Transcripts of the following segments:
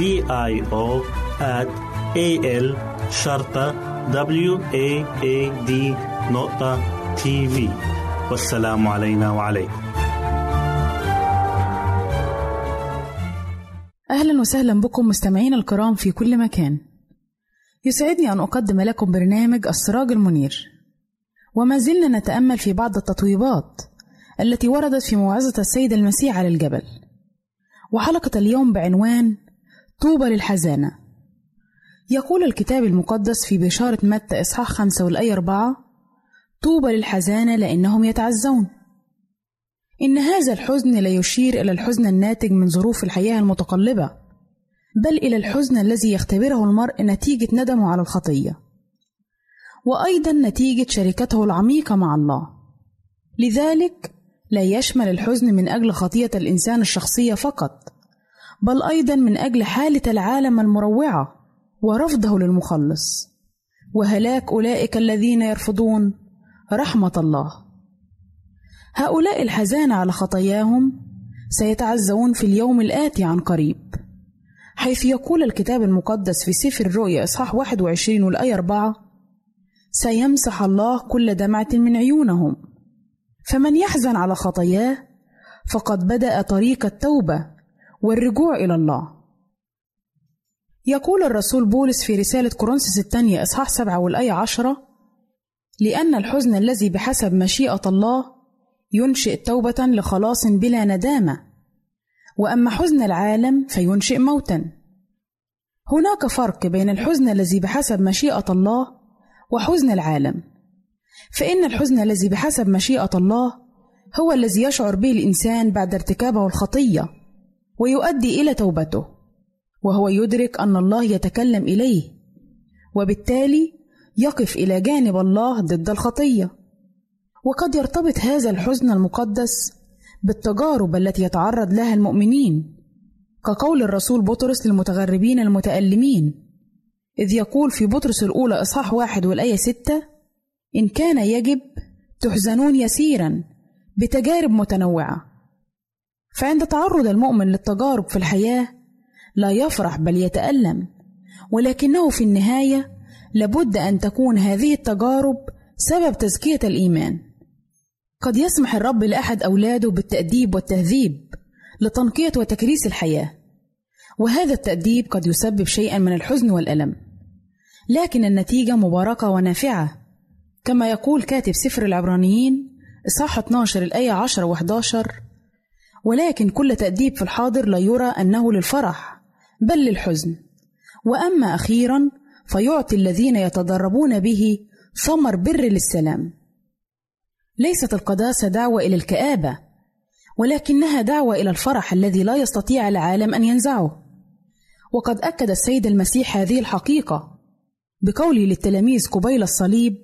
D I O at A L شرطة W A A D نقطة تي في والسلام علينا وعليكم. أهلا وسهلا بكم مستمعين الكرام في كل مكان. يسعدني أن أقدم لكم برنامج السراج المنير. وما زلنا نتأمل في بعض التطويبات التي وردت في موعظة السيد المسيح على الجبل. وحلقة اليوم بعنوان طوبى للحزانة. يقول الكتاب المقدس في بشارة متى إصحاح خمسة والآية أربعة طوبى للحزانة لأنهم يتعزون. إن هذا الحزن لا يشير إلى الحزن الناتج من ظروف الحياة المتقلبة بل إلى الحزن الذي يختبره المرء نتيجة ندمه على الخطية وأيضا نتيجة شركته العميقة مع الله. لذلك لا يشمل الحزن من أجل خطية الإنسان الشخصية فقط. بل أيضا من أجل حالة العالم المروعة ورفضه للمخلص. وهلاك أولئك الذين يرفضون رحمة الله. هؤلاء الحزان على خطاياهم سيتعزون في اليوم الآتي عن قريب حيث يقول الكتاب المقدس في سفر الرؤيا إصحاح 21 والآية 4 سيمسح الله كل دمعة من عيونهم. فمن يحزن على خطاياه فقد بدأ طريق التوبة والرجوع إلى الله. يقول الرسول بولس في رسالة كورنثوس الثانية إصحاح سبعة والآية عشرة لأن الحزن الذي بحسب مشيئة الله ينشئ توبة لخلاص بلا ندامة وأما حزن العالم فينشئ موتا. هناك فرق بين الحزن الذي بحسب مشيئة الله وحزن العالم. فإن الحزن الذي بحسب مشيئة الله هو الذي يشعر به الإنسان بعد ارتكابه الخطية. ويؤدي إلى توبته وهو يدرك أن الله يتكلم إليه وبالتالي يقف إلى جانب الله ضد الخطية. وقد يرتبط هذا الحزن المقدس بالتجارب التي يتعرض لها المؤمنين كقول الرسول بطرس للمتغربين المتألمين إذ يقول في بطرس الأولى إصحاح واحد والآية ستة إن كان يجب تحزنون يسيرا بتجارب متنوعة فعند تعرض المؤمن للتجارب في الحياة لا يفرح بل يتألم ولكنه في النهاية لابد أن تكون هذه التجارب سبب تزكية الإيمان. قد يسمح الرب لأحد أولاده بالتأديب والتهذيب لتنقية وتكريس الحياة وهذا التأديب قد يسبب شيئا من الحزن والألم لكن النتيجة مباركة ونافعة. كما يقول كاتب سفر العبرانيين إصحاح 12 الآية 10 و11 ولكن كل تأديب في الحاضر لا يرى أنه للفرح بل للحزن. وأما أخيرا فيعطي الذين يتدربون به ثمر بر للسلام. ليست القداسة دعوة إلى الكآبة ولكنها دعوة إلى الفرح الذي لا يستطيع العالم أن ينزعه. وقد أكد السيد المسيح هذه الحقيقة بقوله للتلاميذ قبيل الصليب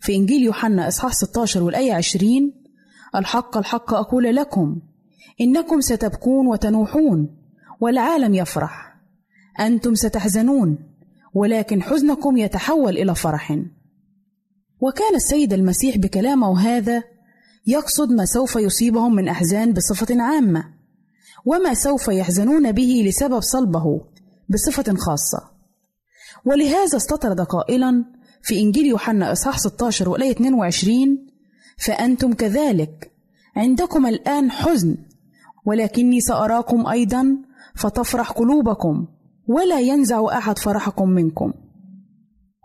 في إنجيل يوحنا إصحاح 16 والآية 20 الحق الحق أقول لكم إنكم ستبكون وتنوحون والعالم يفرح. أنتم ستحزنون ولكن حزنكم يتحول إلى فرح. وكان السيد المسيح بكلامه هذا يقصد ما سوف يصيبهم من أحزان بصفة عامة وما سوف يحزنون به لسبب صلبه بصفة خاصة. ولهذا استطرد قائلا في إنجيل يوحنا إصحاح 16 والآية 22 فأنتم كذلك عندكم الآن حزن ولكني سأراكم أيضا فتفرح قلوبكم ولا ينزع أحد فرحكم منكم.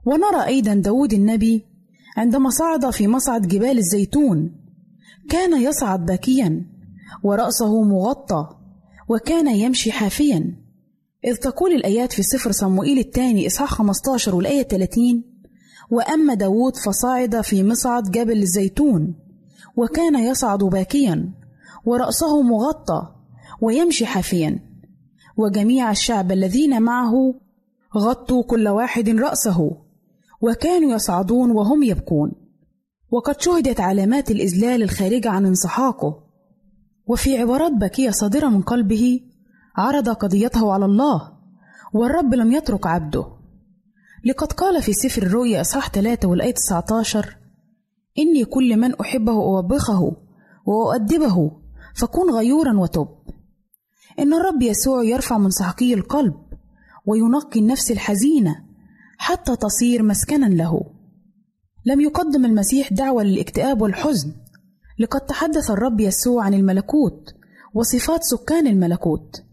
ونرى أيضا داود النبي عندما صعد في مصعد جبال الزيتون. كان يصعد باكيا ورأسه مغطى وكان يمشي حافيا. إذ تقول الآيات في سفر صموئيل الثاني إصحاح 15 والآية 30 وأما داود فصعد في مصعد جبل الزيتون وكان يصعد باكيا. ورأسه مغطى ويمشي حافيا. وجميع الشعب الذين معه غطوا كل واحد رأسه وكانوا يصعدون وهم يبكون. وقد شهدت علامات الإذلال الخارجة عن انسحاقه. وفي عبارات باكية صادرة من قلبه عرض قضيته على الله والرب لم يترك عبده. لقد قال في سفر الرؤيا إصحاح 3 والآية 19 إني كل من أحبه أوبخه وأؤدبه فكن غيورا وتب. إن الرب يسوع يرفع من سحقي القلب وينقي النفس الحزينة حتى تصير مسكنا له. لم يقدم المسيح دعوة للاكتئاب والحزن لقد تحدث الرب يسوع عن الملكوت وصفات سكان الملكوت.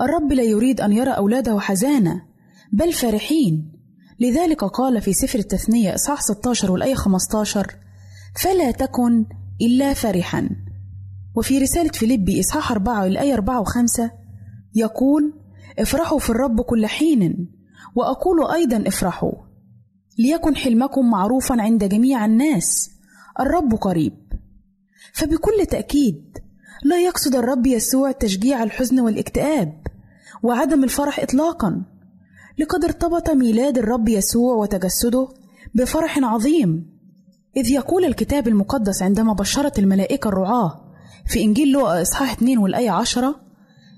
الرب لا يريد أن يرى أولاده حزانة بل فرحين. لذلك قال في سفر التثنية إصحاح 16 والآية 15 فلا تكن إلا فرحا. وفي رسالة فيليبي إصحاح 4 والآية 4 و5 يقول افرحوا في الرب كل حين وأقول أيضا افرحوا ليكن حلمكم معروفا عند جميع الناس الرب قريب. فبكل تأكيد لا يقصد الرب يسوع تشجيع الحزن والاكتئاب وعدم الفرح إطلاقا لقد ارتبط ميلاد الرب يسوع وتجسده بفرح عظيم إذ يقول الكتاب المقدس عندما بشرت الملائكة الرعاة في إنجيل لوقا إصحاح 2 والآية 10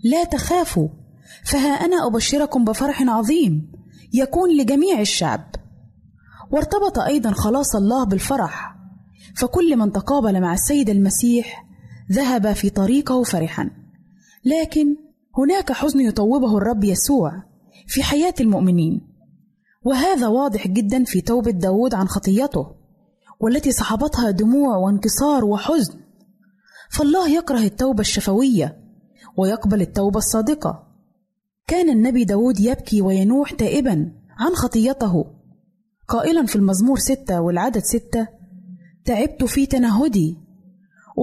لا تخافوا فها أنا أبشركم بفرح عظيم يكون لجميع الشعب. وارتبط أيضا خلاص الله بالفرح فكل من تقابل مع السيد المسيح ذهب في طريقه فرحا. لكن هناك حزن يطوبه الرب يسوع في حياة المؤمنين وهذا واضح جدا في توبة داود عن خطيته والتي صحبتها دموع وانكسار وحزن. فالله يكره التوبة الشفوية ويقبل التوبة الصادقة. كان النبي داود يبكي وينوح تائبا عن خطيته. قائلا في المزمور ستة والعدد ستة تعبت في تنهدي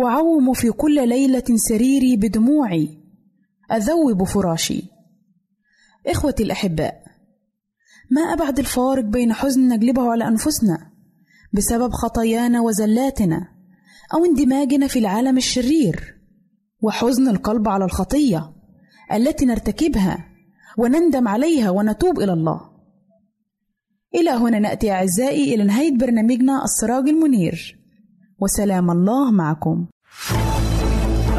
أعوم في كل ليلة سريري بدموعي. أذوب فراشي. إخوتي الأحباء ما أبعد الفارق بين حزن نجلبه على أنفسنا بسبب خطايانا وزلاتنا. أو اندماجنا في العالم الشرير وحزن القلب على الخطية التي نرتكبها ونندم عليها ونتوب إلى الله. إلى هنا نأتي أعزائي إلى نهاية برنامجنا السراج المنير. وسلام الله معكم.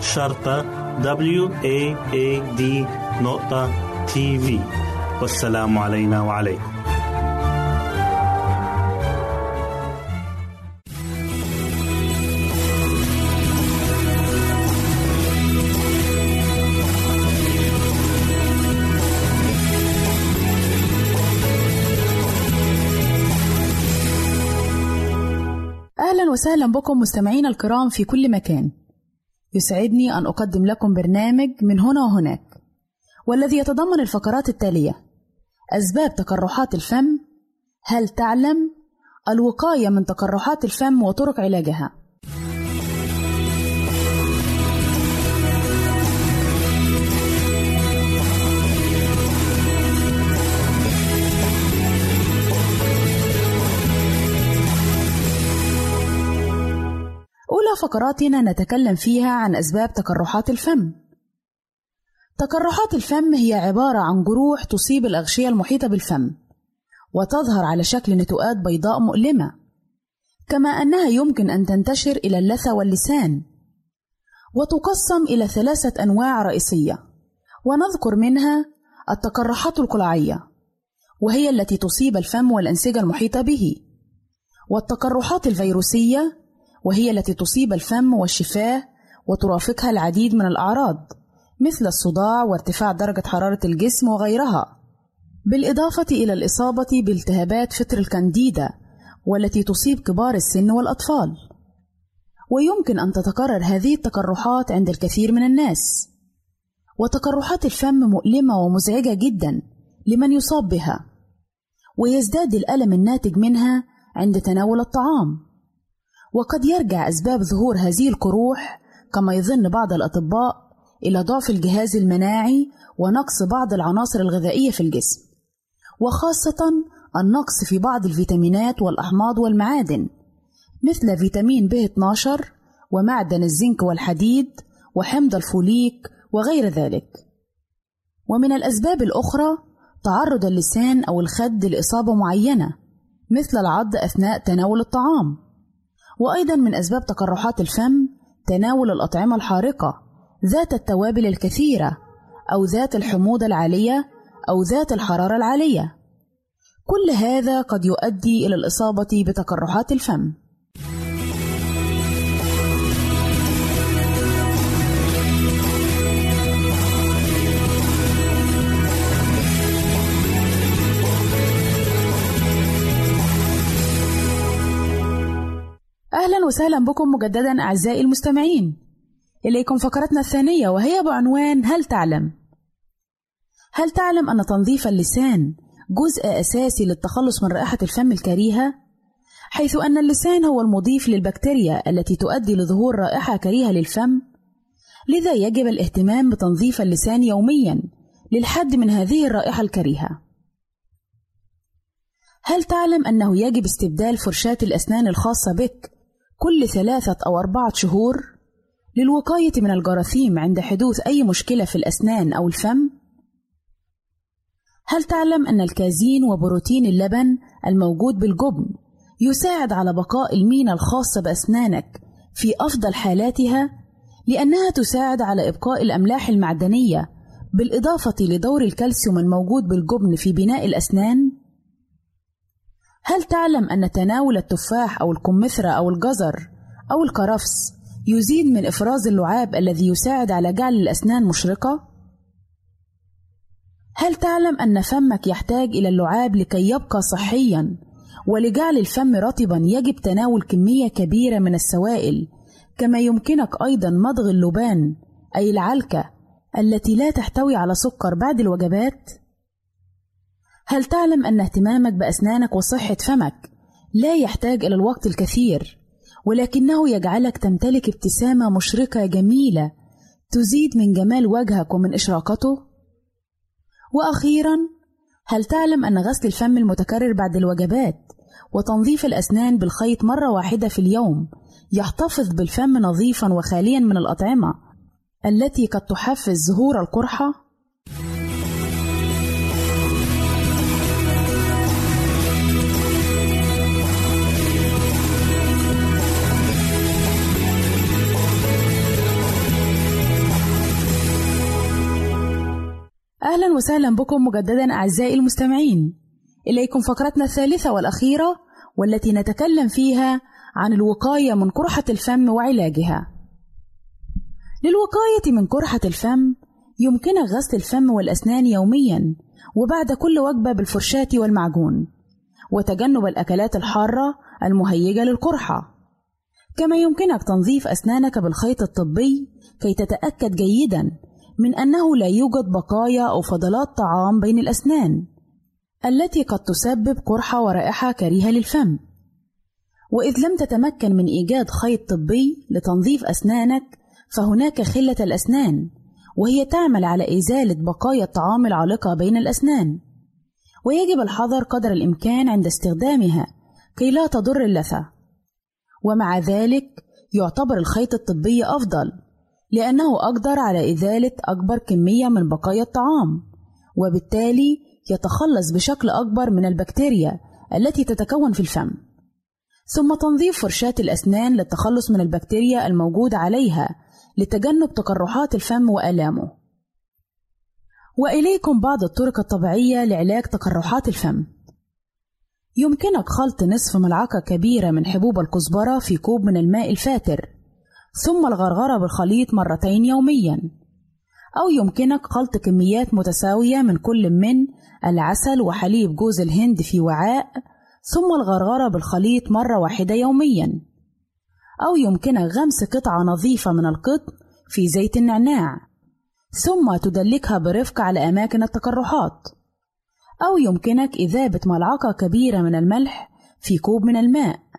شرطة W A A D نقطة تي في والسلام علينا وعليكم. أهلا وسهلا بكم مستمعينا الكرام في كل مكان. يسعدني أن أقدم لكم برنامج من هنا وهناك والذي يتضمن الفقرات التالية أسباب تقرحات الفم هل تعلم؟ الوقاية من تقرحات الفم وطرق علاجها. فقراتنا نتكلم فيها عن أسباب تقرحات الفم. تقرحات الفم هي عبارة عن جروح تصيب الأغشية المحيطة بالفم، وتظهر على شكل نتوءات بيضاء مؤلمة، كما أنها يمكن أن تنتشر إلى اللثة واللسان، وتقسم إلى ثلاثة أنواع رئيسية، ونذكر منها التقرحات القلعية، وهي التي تصيب الفم والأنسجة المحيطة به، والتقرحات الفيروسية وهي التي تصيب الفم والشفاه وترافقها العديد من الأعراض مثل الصداع وارتفاع درجة حرارة الجسم وغيرها. بالإضافة إلى الإصابة بالتهابات فطر الكانديدا والتي تصيب كبار السن والأطفال. ويمكن أن تتكرر هذه التقرحات عند الكثير من الناس. وتقرحات الفم مؤلمة ومزعجة جدا لمن يصاب بها ويزداد الألم الناتج منها عند تناول الطعام. وقد يرجع أسباب ظهور هذه القروح كما يظن بعض الأطباء إلى ضعف الجهاز المناعي ونقص بعض العناصر الغذائية في الجسم وخاصة النقص في بعض الفيتامينات والأحماض والمعادن مثل فيتامين ب 12 ومعدن الزنك والحديد وحمض الفوليك وغير ذلك. ومن الأسباب الأخرى تعرض اللسان أو الخد لإصابة معينة مثل العض أثناء تناول الطعام. وأيضا من أسباب تقرحات الفم تناول الأطعمة الحارقة ذات التوابل الكثيرة أو ذات الحموضة العالية أو ذات الحرارة العالية. كل هذا قد يؤدي إلى الإصابة بتقرحات الفم. وسهلا بكم مجددا أعزائي المستمعين إليكم فقرتنا الثانية وهي بعنوان هل تعلم؟ هل تعلم أن تنظيف اللسان جزء أساسي للتخلص من رائحة الفم الكريهة؟ حيث أن اللسان هو المضيف للبكتيريا التي تؤدي لظهور رائحة كريهة للفم لذا يجب الاهتمام بتنظيف اللسان يوميا للحد من هذه الرائحة الكريهة هل تعلم أنه يجب استبدال فرشاة الأسنان الخاصة بك كل ثلاثة أو أربعة شهور للوقاية من الجراثيم عند حدوث أي مشكلة في الأسنان أو الفم؟ هل تعلم أن الكازين وبروتين اللبن الموجود بالجبن يساعد على بقاء المينا الخاصة بأسنانك في أفضل حالاتها لأنها تساعد على إبقاء الأملاح المعدنية بالإضافة لدور الكالسيوم الموجود بالجبن في بناء الأسنان؟ هل تعلم أن تناول التفاح أو الكمثرى أو الجزر أو الكرفس يزيد من إفراز اللعاب الذي يساعد على جعل الأسنان مشرقة؟ هل تعلم أن فمك يحتاج إلى اللعاب لكي يبقى صحيًا ولجعل الفم رطبًا يجب تناول كمية كبيرة من السوائل كما يمكنك أيضًا مضغ اللبان أي العلكة التي لا تحتوي على سكر بعد الوجبات؟ هل تعلم أن اهتمامك بأسنانك وصحة فمك لا يحتاج إلى الوقت الكثير ولكنه يجعلك تمتلك ابتسامة مشرقة جميلة تزيد من جمال وجهك ومن إشراقته؟ وأخيرا هل تعلم أن غسل الفم المتكرر بعد الوجبات وتنظيف الأسنان بالخيط مرة واحدة في اليوم يحتفظ بالفم نظيفا وخاليا من الأطعمة التي قد تحفز ظهور القرحة؟ أهلا وسهلا بكم مجددا أعزائي المستمعين. إليكم فقرتنا الثالثة والأخيرة والتي نتكلم فيها عن الوقاية من قرحة الفم وعلاجها. للوقاية من قرحة الفم يمكنك غسل الفم والأسنان يوميا وبعد كل وجبة بالفرشاة والمعجون وتجنب الأكلات الحارة المهيجة للقرحة. كما يمكنك تنظيف أسنانك بالخيط الطبي كي تتأكد جيدا من أنه لا يوجد بقايا أو فضلات طعام بين الأسنان التي قد تسبب قرحة ورائحة كريهة للفم. وإذ لم تتمكن من إيجاد خيط طبي لتنظيف أسنانك فهناك خلة الأسنان وهي تعمل على إزالة بقايا الطعام العالقة بين الأسنان. ويجب الحذر قدر الإمكان عند استخدامها كي لا تضر اللثة. ومع ذلك يعتبر الخيط الطبي أفضل. لأنه أقدر على إزالة أكبر كمية من بقايا الطعام وبالتالي يتخلص بشكل أكبر من البكتيريا التي تتكون في الفم. ثم تنظيف فرشاة الأسنان للتخلص من البكتيريا الموجودة عليها لتجنب تقرحات الفم وآلامه. وإليكم بعض الطرق الطبيعية لعلاج تقرحات الفم. يمكنك خلط نصف ملعقة كبيرة من حبوب الكزبرة في كوب من الماء الفاتر. ثم الغرغرة بالخليط مرتين يوميا. أو يمكنك خلط كميات متساوية من كل من العسل وحليب جوز الهند في وعاء ثم الغرغرة بالخليط مرة واحدة يوميا. أو يمكنك غمس قطعة نظيفة من القطن في زيت النعناع ثم تدلكها برفق على أماكن التقرحات أو يمكنك إذابة ملعقة كبيرة من الملح في كوب من الماء.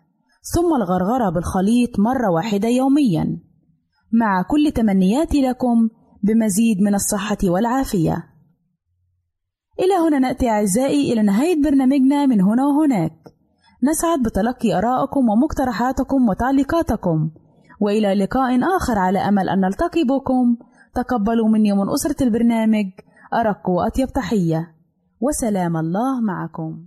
ثم الغرغرة بالخليط مرة واحدة يوميا. مع كل تمنياتي لكم بمزيد من الصحة والعافية. إلى هنا نأتي أعزائي إلى نهاية برنامجنا من هنا وهناك. نسعد بتلقي آرائكم ومقترحاتكم وتعليقاتكم. وإلى لقاء آخر على أمل أن نلتقي بكم. تقبلوا مني ومن أسرة البرنامج. أرق وأطيب تحية. وسلام الله معكم.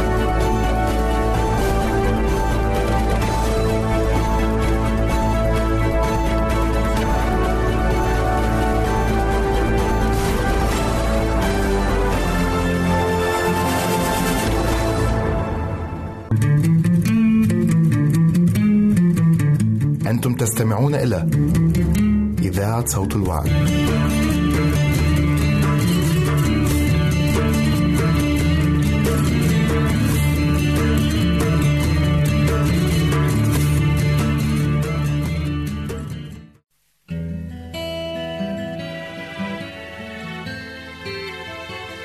تستمعون إلى إذاعة صوت الوعد.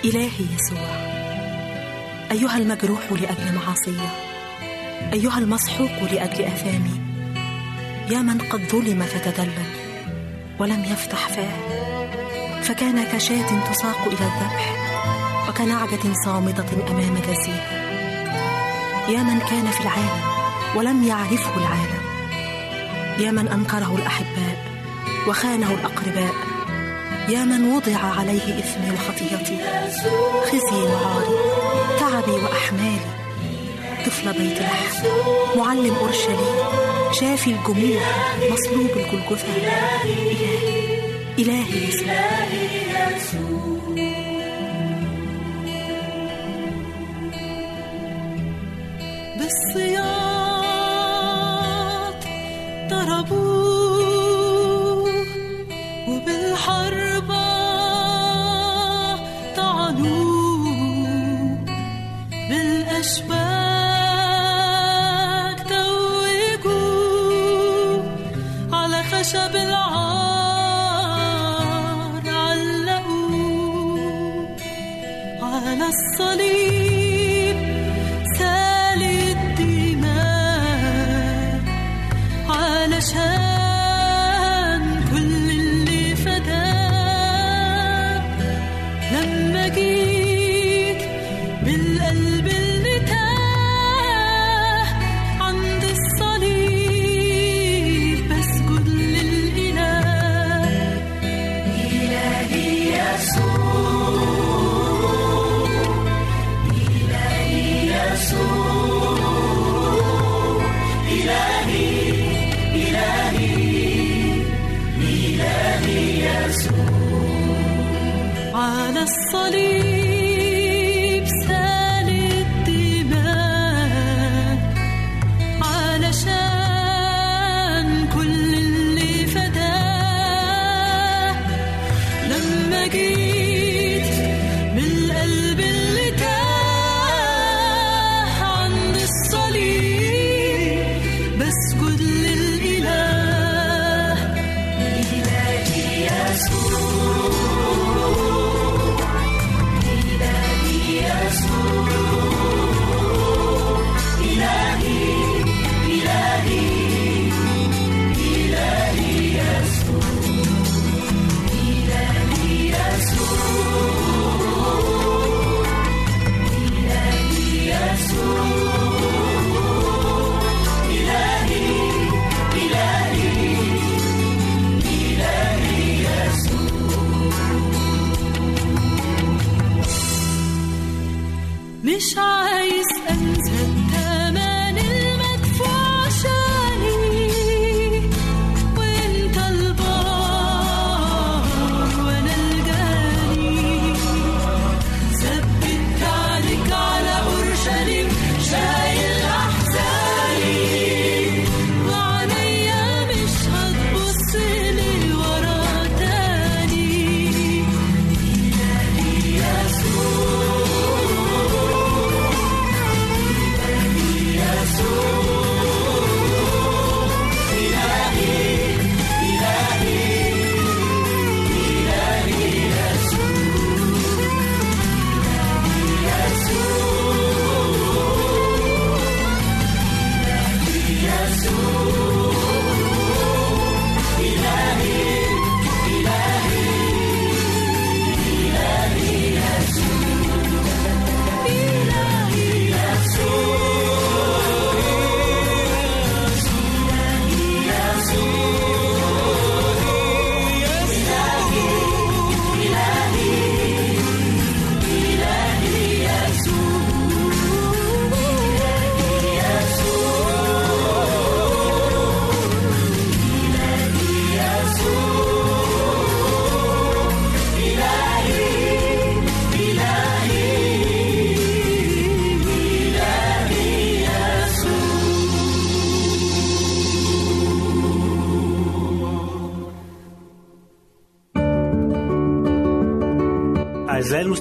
إلهي يسوع أيها المجروح لأجل معاصية أيها المسحوق لأجل آثامي يا من قد ظلم فتدلل ولم يفتح فاه. فكان كشاة تساق إلى الذبح وكنعجة صامتة أمام جزيرة يا من كان في العالم ولم يعرفه العالم. يا من أنكره الأحباء وخانه الأقرباء. يا من وضع عليه إثمي وخطيتي خزي وعاري تعبي وأحمالي. طفل بيت لحم معلم أورشليم. شافي الجموع. مصلوب الجلجثة. إلهي. إلهي يسوع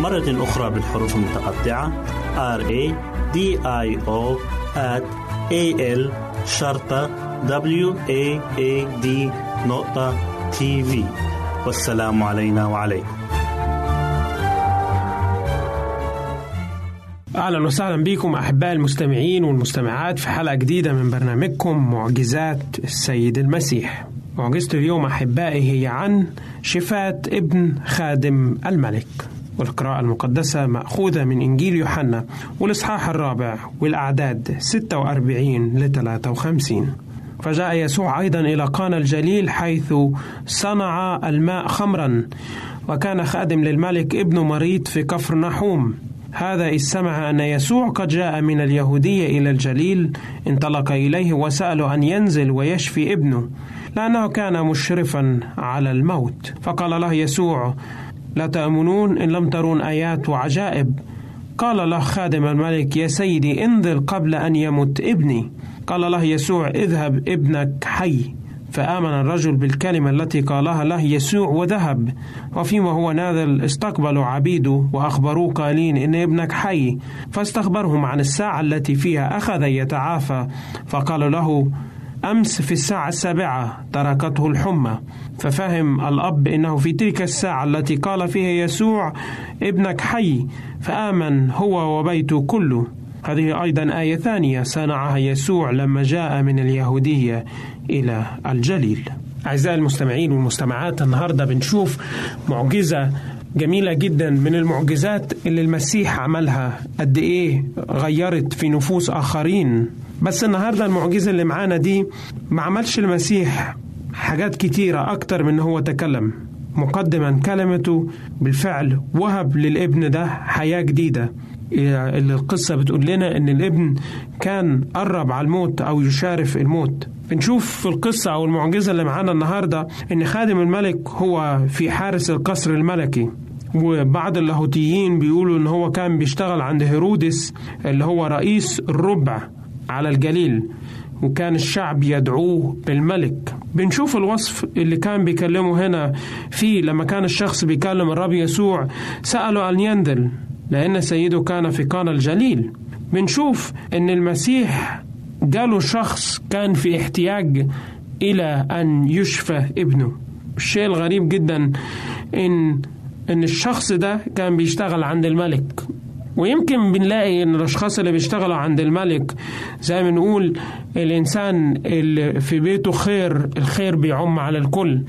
مرة أخرى بالحروف المتقطعة R A D I O at A L شرطة W A A D نقطة تي في والسلام علينا وعليكم أهلا وسهلا بكم أحبائي المستمعين والمستمعات في حلقة جديدة من برنامجكم معجزات السيد المسيح. معجزة اليوم أحبائي هي عن شفاة ابن خادم الملك. والقراءة المقدسة مأخوذة من إنجيل يوحنا والإصحاح الرابع والأعداد 46 ل 53 فجاء يسوع أيضا إلى قانا الجليل حيث صنع الماء خمرا وكان خادم للملك ابن مريض في كفر نحوم. هذا إذ سمع أن يسوع قد جاء من اليهودية إلى الجليل انطلق إليه وسأله أن ينزل ويشفي ابنه لأنه كان مشرفا على الموت. فقال له يسوع لا تأمنون إن لم ترون آيات وعجائب. قال له خادم الملك يا سيدي انزل قبل أن يمت ابني. قال له يسوع اذهب ابنك حي. فآمن الرجل بالكلمة التي قالها له يسوع وذهب. وفيما هو نازل استقبلوا عبيده وأخبروه قائلين إن ابنك حي. فاستخبرهم عن الساعة التي فيها أخذ يتعافى. فقالوا له أمس في الساعة السابعة تركته الحمى ففهم الأب إنه في تلك الساعة التي قال فيها يسوع ابنك حي فآمن هو وبيته كله. هذه أيضا آية ثانية صنعها يسوع لما جاء من اليهودية إلى الجليل. أعزائي المستمعين والمستمعات النهاردة بنشوف معجزة جميلة جدا من المعجزات اللي المسيح عملها. قد إيه غيرت في نفوس آخرين بس النهاردة المعجزة اللي معانا دي ما عملش المسيح حاجات كتيرة أكتر من هو تكلم. مقدما كلمته بالفعل وهب للابن ده حياة جديدة. اللي القصة بتقول لنا إن الابن كان قرب على الموت أو يشارف الموت. بنشوف في القصة أو المعجزة اللي معانا النهاردة إن خادم الملك هو في حارس القصر الملكي. وبعض اللاهوتيين بيقولوا إن هو كان بيشتغل عند هيرودس اللي هو رئيس الربع. على الجليل وكان الشعب يدعوه بالملك. بنشوف الوصف اللي كان بيكلمه هنا فيه لما كان الشخص بيكلم الرب يسوع سأله أن ينزل لأن سيده كان في قانا الجليل. بنشوف أن المسيح جاله شخص كان في احتياج إلى أن يشفى ابنه. الشيء الغريب جدا إن إن الشخص ده كان بيشتغل عند الملك. ويمكن بنلاقي إن الأشخاص اللي بيشتغلوا عند الملك زي ما نقول الإنسان اللي في بيته خير الخير بيعم على الكل.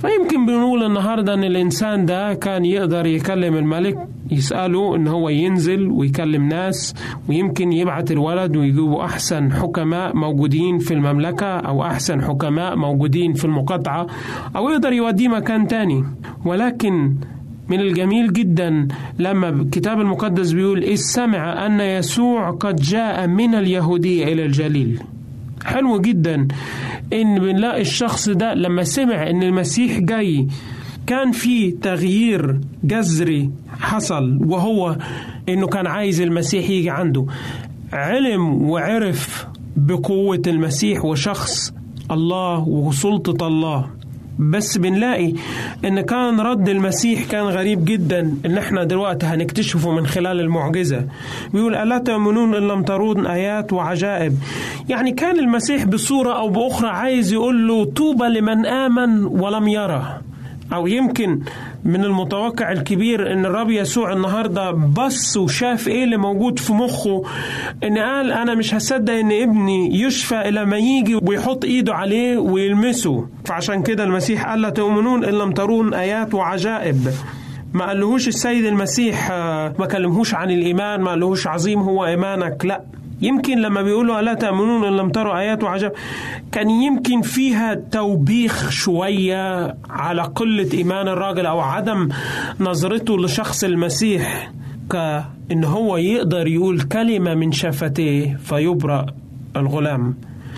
فيمكن بنقول النهارده إن الإنسان ده كان يقدر يكلم الملك يسأله إن هو ينزل ويكلم ناس ويمكن يبعت الولد ويجيبوا أحسن حكماء موجودين في المملكة أو أحسن حكماء موجودين في المقاطعة أو يقدر يوديه مكان تاني. ولكن من الجميل جدا لما الكتاب المقدس بيقول إذ سمع أن يسوع قد جاء من اليهودية إلى الجليل. حلو جدا إن بنلاقي الشخص ده لما سمع إن المسيح جاي كان في تغيير جذري حصل وهو إنه كان عايز المسيح يجي عنده. علم وعرف بقوة المسيح وشخص الله وسلطة الله. بس بنلاقي إن كان رد المسيح كان غريب جدا إن إحنا دلوقتي هنكتشفه من خلال المعجزة. بيقول ألا تؤمنون إن لم ترون آيات وعجائب؟ يعني كان المسيح بصورة أو بأخرى عايز يقول له طوبى لمن آمن ولم يره. أو يمكن من المتوقع الكبير إن الرب يسوع النهاردة بص وشاف إيه اللي موجود في مخه إن قال أنا مش هصدق إن ابني يشفى إلى ما يجي ويحط إيده عليه ويلمسه. فعشان كده المسيح قال لا تؤمنون إن لم ترون آيات وعجائب. ما قالهوش السيد المسيح ما كلمهوش عن الإيمان ما قالهوش عظيم هو إيمانك لأ. يمكن لما بيقولوا ألا تأمنون إن لم تروا آيات وعجب كان يمكن فيها توبيخ شوية على قلة إيمان الراجل أو عدم نظرته لشخص المسيح كأن هو يقدر يقول كلمة من شفتيه فيبرأ الغلام.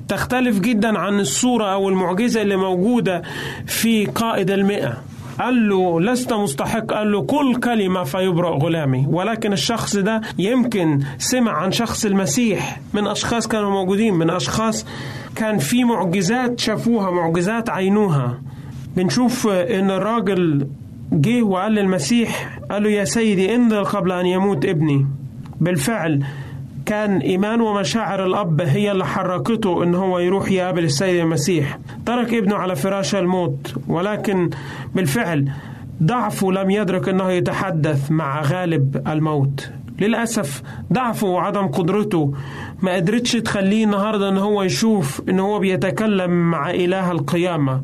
تختلف جدا عن الصورة أو المعجزة اللي موجودة في قائد المئة. قال له لست مستحق. قال له كل كلمة فيبرأ غلامي. ولكن الشخص ده يمكن سمع عن شخص المسيح من أشخاص كانوا موجودين من أشخاص كان في معجزات شافوها معجزات عينوها. بنشوف إن الراجل جه وقال للمسيح قال له يا سيدي انزل قبل أن يموت ابني. بالفعل كان إيمان ومشاعر الأب هي اللي حركته إن هو يروح يقابل السيد المسيح. ترك ابنه على فراش الموت ولكن بالفعل ضعفه لم يدرك أنه يتحدث مع غالب الموت. للأسف ضعفه وعدم قدرته ما قدرتش تخليه النهاردة أن هو يشوف أن هو بيتكلم مع إله القيامة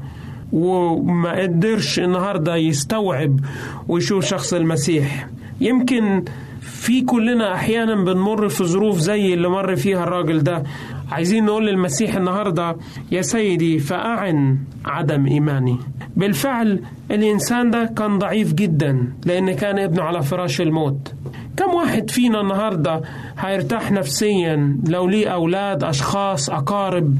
وما قدرش النهاردة يستوعب ويشوف شخص المسيح. يمكن في كلنا أحيانا بنمر في ظروف زي اللي مر فيها الراجل ده. عايزين نقول للمسيح النهارده يا سيدي فأعن عدم إيماني. بالفعل الإنسان ده كان ضعيف جدا لأن كان ابنه على فراش الموت. كم واحد فينا النهارده هيرتاح نفسيا لو ليه أولاد أشخاص أقارب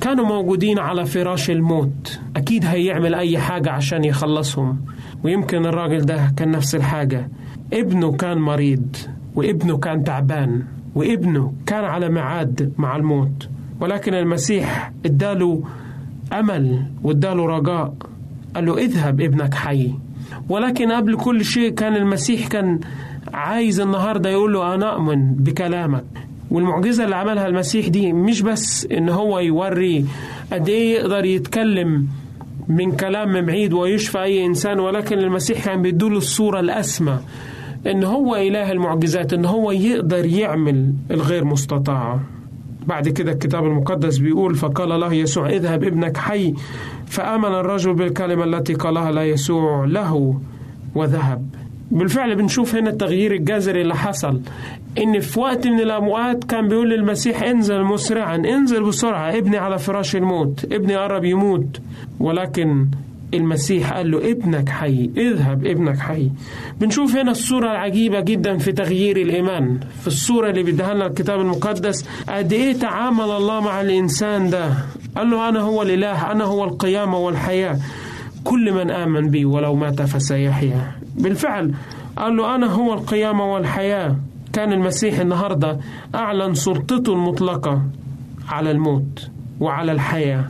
كانوا موجودين على فراش الموت. أكيد هيعمل أي حاجة عشان يخلصهم. ويمكن الراجل ده كان نفس الحاجة. ابنه كان مريض وابنه كان تعبان وابنه كان على ميعاد مع الموت. ولكن المسيح اداله أمل واداله رجاء قال له اذهب ابنك حي. ولكن قبل كل شيء كان المسيح كان عايز النهارده يقول له أنا أؤمن بكلامك. والمعجزة اللي عملها المسيح دي مش بس إن هو يوري قد إيه يقدر يتكلم من كلام بعيد ويشفى أي إنسان ولكن المسيح كان بيدوله الصورة الأسمى. إن هو إله المعجزات إن هو يقدر يعمل الغير مستطاع. بعد كده الكتاب المقدس بيقول فقال له يسوع اذهب ابنك حي. فآمن الرجل بالكلمة التي قالها لا يسوع له وذهب. بالفعل بنشوف هنا التغيير الجذري اللي حصل. إن في وقت من الأوقات كان بيقول للمسيح انزل مسرعا انزل بسرعة ابني على فراش الموت ابني قرب يموت. ولكن المسيح قال له ابنك حي اذهب ابنك حي. بنشوف هنا الصورة العجيبة جدا في تغيير الإيمان. في الصورة اللي بيديها لنا الكتاب المقدس قد إيه تعامل الله مع الإنسان ده؟ قال له أنا هو الإله أنا هو القيامة والحياة. كل من آمن بي ولو مات فسيحيا. بالفعل قال له أنا هو القيامة والحياة. كان المسيح النهاردة أعلن سلطته المطلقة على الموت وعلى الحياة.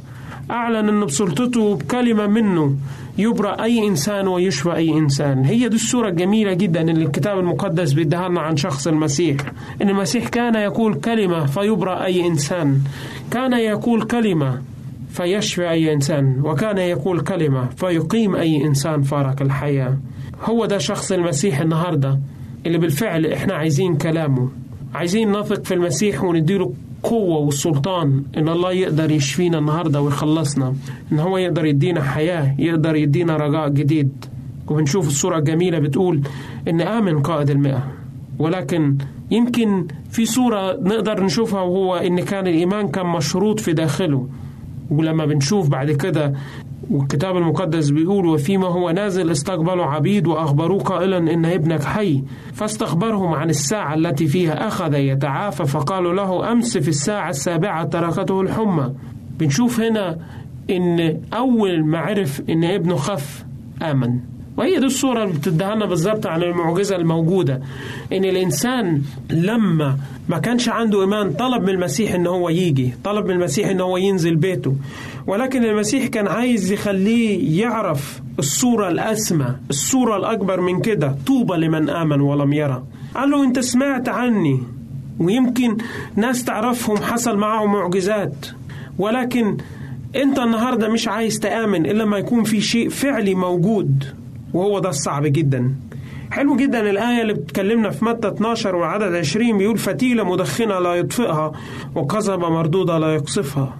أعلن أن بسلطته بكلمة منه يبرأ أي إنسان ويشفى أي إنسان. هي دي الصورة الجميلة جدا اللي الكتاب المقدس بيديها لنا عن شخص المسيح. إن المسيح كان يقول كلمة فيبرأ أي إنسان. كان يقول كلمة فيشفي أي إنسان. وكان يقول كلمة فيقيم أي إنسان فارق الحياة. هو ده شخص المسيح النهاردة اللي بالفعل إحنا عايزين كلامه. عايزين نثق في المسيح ونديله قوة والسلطان إن الله يقدر يشفينا النهاردة ويخلصنا. إن هو يقدر يدينا حياة يقدر يدينا رجاء جديد. وبنشوف الصورة الجميلة بتقول إن آمن قائد المئة. ولكن يمكن في صورة نقدر نشوفها وهو إن كان الإيمان كان مشروط في داخله. ولما بنشوف بعد كده والكتاب المقدس بيقول وفيما هو نازل استقبلوا عبيد وأخبروه قائلا إن ابنك حي فاستخبرهم عن الساعة التي فيها أخذ يتعافى فقالوا له أمس في الساعة السابعة تركته الحمى. بنشوف هنا إن أول ما عرف إن ابنه خف آمن. وهي دي الصورة اللي بتديها لنا بالظبط عن المعجزة الموجودة إن الإنسان لما ما كانش عنده إيمان طلب من المسيح إن هو يجي طلب من المسيح إن هو ينزل بيته ولكن المسيح كان عايز يخليه يعرف الصورة الأسمى الصورة الأكبر من كده طوبى لمن آمن ولم يرى. قال له أنت سمعت عني. ويمكن ناس تعرفهم حصل معهم معجزات ولكن أنت النهارده مش عايز تآمن إلا ما يكون في شيء فعلي موجود. وهو ده الصعب جدا. حلو جدا الآية اللي بتكلمنا في متى 12 وعدد 20 بيقول فتيلة مدخنة لا يطفئها وقصبة مردودة لا يقصفها.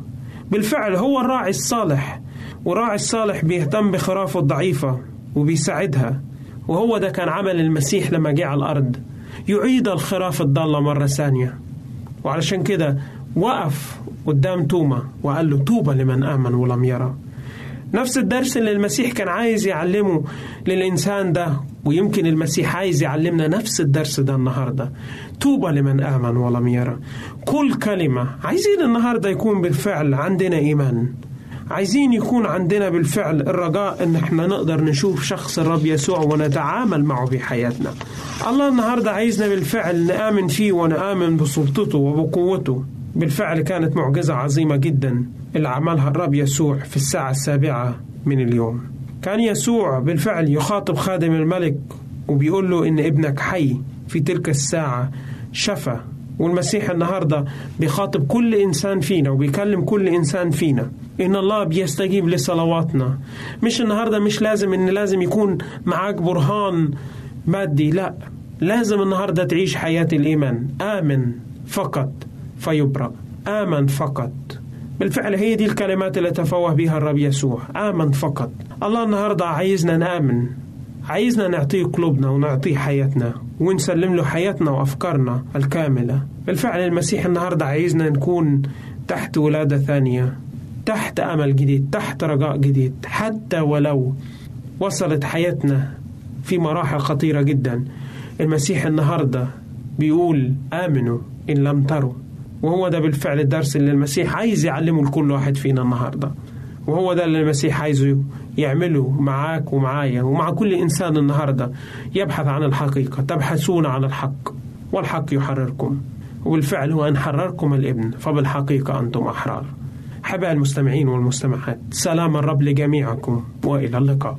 بالفعل هو الراعي الصالح والراعي الصالح بيهتم بخرافه الضعيفة وبيساعدها. وهو ده كان عمل المسيح لما جه على الأرض. يعيد الخراف الضالة مرة ثانية. وعلشان كده وقف قدام توما وقال له توبة لمن آمن ولم يرى. نفس الدرس اللي المسيح كان عايز يعلمه للإنسان ده ويمكن المسيح عايز يعلمنا نفس الدرس ده النهاردة. توبة لمن آمن ولم يرى. كل كلمة عايزين النهاردة يكون بالفعل عندنا إيمان. عايزين يكون عندنا بالفعل الرجاء إن إحنا نقدر نشوف شخص الرب يسوع ونتعامل معه في حياتنا. الله النهاردة عايزنا بالفعل نآمن فيه ونآمن بسلطته وبقوته. بالفعل كانت معجزة عظيمة جدا. اللي عملها الرب يسوع في الساعة السابعة من اليوم. كان يسوع بالفعل يخاطب خادم الملك وبيقول له إن ابنك حي في تلك الساعة. شفى والمسيح النهاردة بيخاطب كل إنسان فينا وبيكلم كل إنسان فينا إن الله بيستجيب لصلواتنا. مش النهاردة مش لازم إن لازم يكون معاك برهان مادي لا لازم النهاردة تعيش حياة الإيمان. آمن فقط فيبرأ. آمن فقط. بالفعل هي دي الكلمات اللي تفوه بها الرب يسوع. آمن فقط. الله النهاردة عايزنا نآمن. عايزنا نعطيه قلوبنا ونعطيه حياتنا ونسلم له حياتنا وأفكارنا الكاملة. بالفعل المسيح النهاردة عايزنا نكون تحت ولادة ثانية تحت أمل جديد تحت رجاء جديد. حتى ولو وصلت حياتنا في مراحل خطيرة جدا المسيح النهاردة بيقول آمنوا إن لم تروا. وهو ده بالفعل الدرس اللي المسيح عايز يعلمه لكل واحد فينا النهارده. وهو ده اللي المسيح عايزه يعمله معاك ومعايا ومع كل إنسان النهارده. يبحث عن الحقيقة تبحثون عن الحق والحق يحرركم. وبالفعل هو أن حرركم الإبن فبالحقيقة أنتم أحرار. حبايب المستمعين والمستمعات سلام الرب لجميعكم وإلى اللقاء.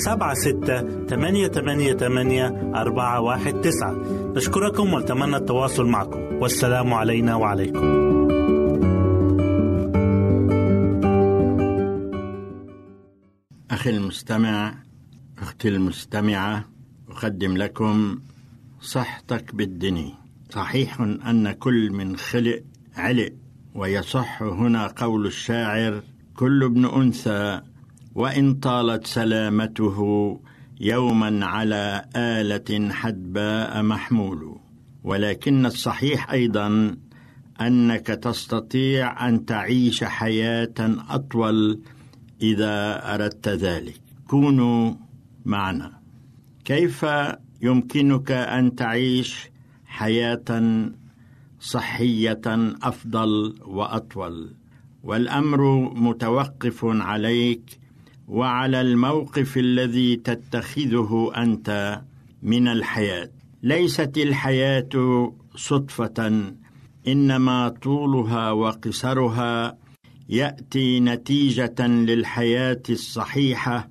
سبعة ستة ثمانية ثمانية ثمانية أربعة واحد تسعة. نشكركم ونتمنى التواصل معكم. والسلام علينا وعليكم. أخي المستمع أختي المستمعة أقدم لكم صحتك بالدني. صحيح أن كل من خلق علق ويصح هنا قول الشاعر كل ابن أنثى وإن طالت سلامته يوما على آلة حدباء محمول. ولكن الصحيح أيضا أنك تستطيع أن تعيش حياة أطول إذا أردت ذلك. كونوا معنا. كيف يمكنك أن تعيش حياة صحية أفضل وأطول؟ والأمر متوقف عليك وعلى الموقف الذي تتخذه أنت من الحياة. ليست الحياة صدفة إنما طولها وقصرها يأتي نتيجة للحياة الصحيحة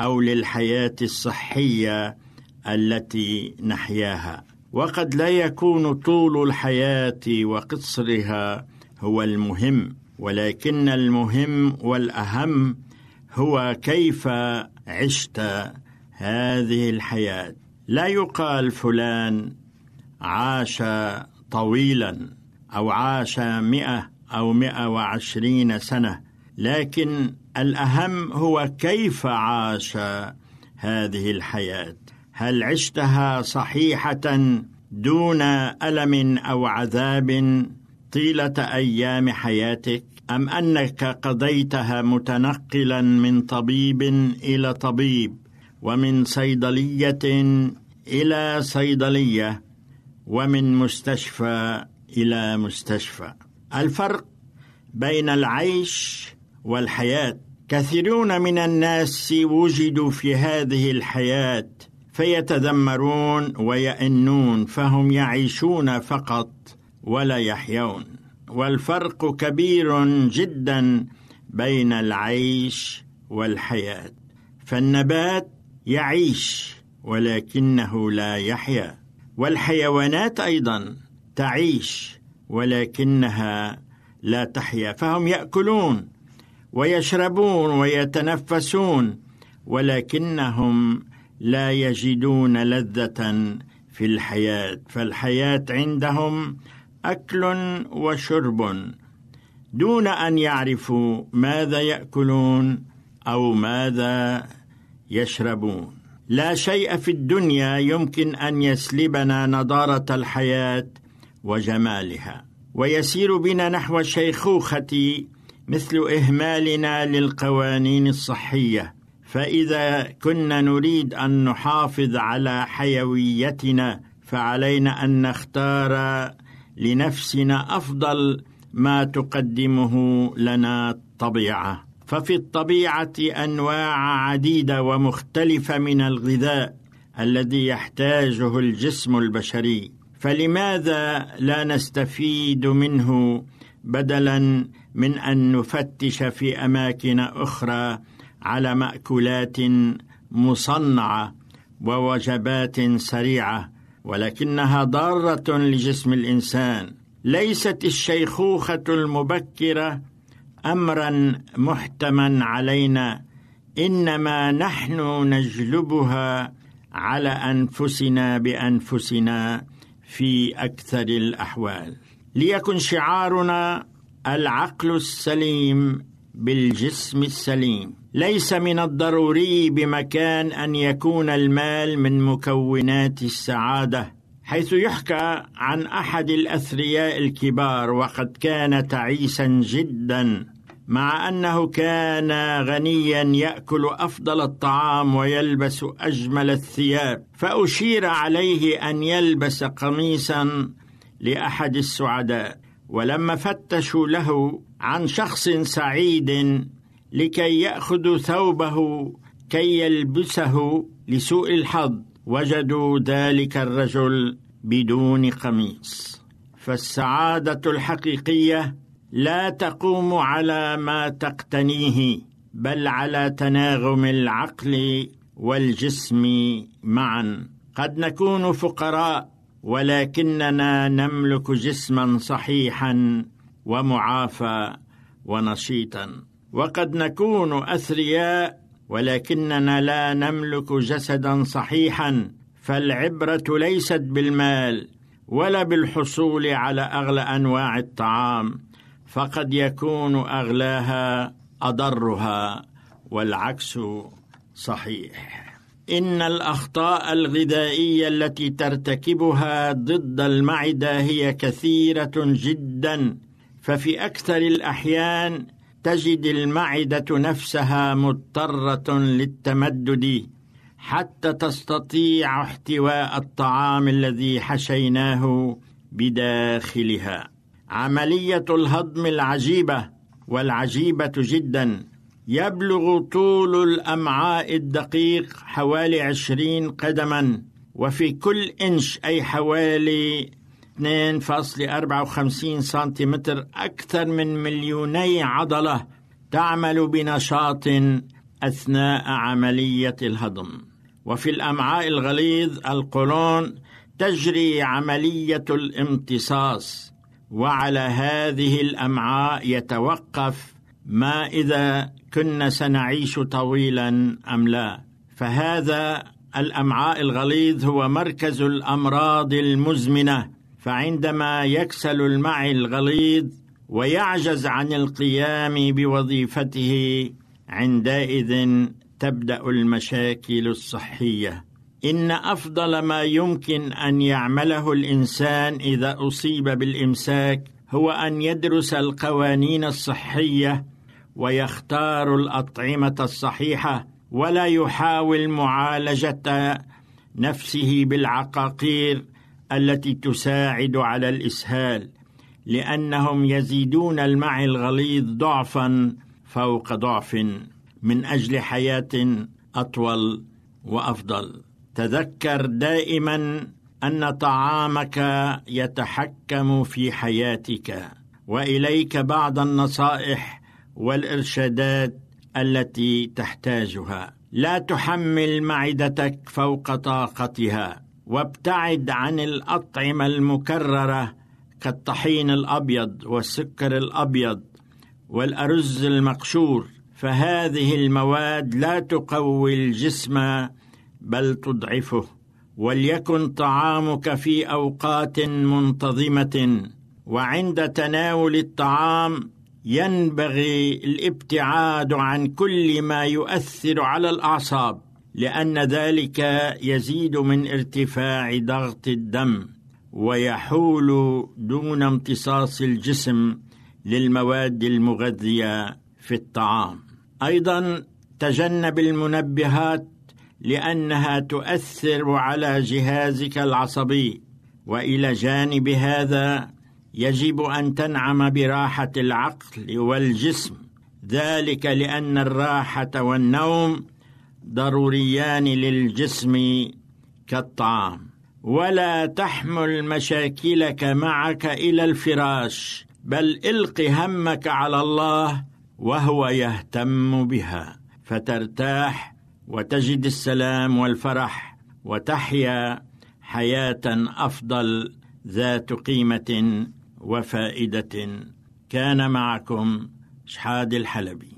أو للحياة الصحية التي نحياها. وقد لا يكون طول الحياة وقصرها هو المهم ولكن المهم والأهم هو كيف عشت هذه الحياة؟ لا يقال فلان عاش طويلا أو عاش مئة أو مئة وعشرين سنة لكن الأهم هو كيف عاش هذه الحياة؟ هل عشتها صحيحة دون ألم أو عذاب طيلة أيام حياتك؟ أم أنك قضيتها متنقلا من طبيب إلى طبيب ومن صيدلية إلى صيدلية ومن مستشفى إلى مستشفى. الفرق بين العيش والحياة. كثيرون من الناس وجدوا في هذه الحياة فيتذمرون ويئنون فهم يعيشون فقط ولا يحيون. والفرق كبير جدا بين العيش والحياة. فالنبات يعيش ولكنه لا يحيا. والحيوانات أيضا تعيش ولكنها لا تحيا. فهم يأكلون ويشربون ويتنفسون ولكنهم لا يجدون لذة في الحياة. فالحياة عندهم أكل وشرب دون أن يعرفوا ماذا يأكلون أو ماذا يشربون. لا شيء في الدنيا يمكن أن يسلبنا نضارة الحياة وجمالها. ويسير بنا نحو الشيخوخة مثل إهمالنا للقوانين الصحية. فإذا كنا نريد أن نحافظ على حيويتنا فعلينا أن نختار لنفسنا أفضل ما تقدمه لنا الطبيعة. ففي الطبيعة أنواع عديدة ومختلفة من الغذاء الذي يحتاجه الجسم البشري. فلماذا لا نستفيد منه بدلا من أن نفتش في أماكن أخرى على مأكولات مصنعة ووجبات سريعة ولكنها ضارة لجسم الإنسان. ليست الشيخوخة المبكرة امرا محتما علينا إنما نحن نجلبها على أنفسنا بأنفسنا في أكثر الأحوال. ليكن شعارنا العقل السليم بالجسم السليم. ليس من الضروري بمكان أن يكون المال من مكونات السعادة حيث يحكى عن أحد الأثرياء الكبار وقد كان تعيسا جدا مع أنه كان غنيا يأكل أفضل الطعام ويلبس أجمل الثياب فأشير عليه أن يلبس قميصا لأحد السعداء ولما فتشوا له عن شخص سعيد لكي يأخذ ثوبه كي يلبسه لسوء الحظ. وجدوا ذلك الرجل بدون قميص. فالسعادة الحقيقية لا تقوم على ما تقتنيه بل على تناغم العقل والجسم معا. قد نكون فقراء ولكننا نملك جسما صحيحا ومعافى ونشيطا. وقد نكون أثرياء ولكننا لا نملك جسدا صحيحا فالعبرة ليست بالمال ولا بالحصول على أغلى أنواع الطعام فقد يكون أغلاها أضرها والعكس صحيح. إن الأخطاء الغذائية التي ترتكبها ضد المعدة هي كثيرة جدا ففي أكثر الأحيان تجد المعدة نفسها مضطرة للتمدد حتى تستطيع احتواء الطعام الذي حشيناه بداخلها. عملية الهضم العجيبة والعجيبة جدا. يبلغ طول الأمعاء الدقيق حوالي عشرين قدما وفي كل إنش أي حوالي 2.54 سنتيمتر أكثر من مليوني عضلة تعمل بنشاط أثناء عملية الهضم. وفي الأمعاء الغليظ القولون تجري عملية الامتصاص وعلى هذه الأمعاء يتوقف ما إذا كنا سنعيش طويلا أم لا. فهذا الأمعاء الغليظ هو مركز الأمراض المزمنة فعندما يكسل المعي الغليظ ويعجز عن القيام بوظيفته عندئذ تبدأ المشاكل الصحية. إن أفضل ما يمكن أن يعمله الإنسان إذا أصيب بالإمساك هو أن يدرس القوانين الصحية ويختار الأطعمة الصحيحة ولا يحاول معالجة نفسه بالعقاقير التي تساعد على الإسهال لأنهم يزيدون المعي الغليظ ضعفا فوق ضعف من أجل حياة أطول وأفضل. تذكر دائما أن طعامك يتحكم في حياتك وإليك بعض النصائح والإرشادات التي تحتاجها. لا تحمل معدتك فوق طاقتها. وابتعد عن الأطعمة المكررة كالطحين الأبيض والسكر الأبيض والأرز المقشور. فهذه المواد لا تقوي الجسم بل تضعفه وليكن طعامك في أوقات منتظمة. وعند تناول الطعام ينبغي الابتعاد عن كل ما يؤثر على الأعصاب. لأن ذلك يزيد من ارتفاع ضغط الدم ويحول دون امتصاص الجسم للمواد المغذية في الطعام. أيضا تجنب المنبهات لأنها تؤثر على جهازك العصبي وإلى جانب هذا يجب أن تنعم براحة العقل والجسم. ذلك لأن الراحة والنوم ضروريان للجسم كالطعام. ولا تحمل مشاكلك معك إلى الفراش بل إلق همك على الله وهو يهتم بها. فترتاح وتجد السلام والفرح وتحيا حياة أفضل ذات قيمة وفائدة. كان معكم شحاد الحلبي.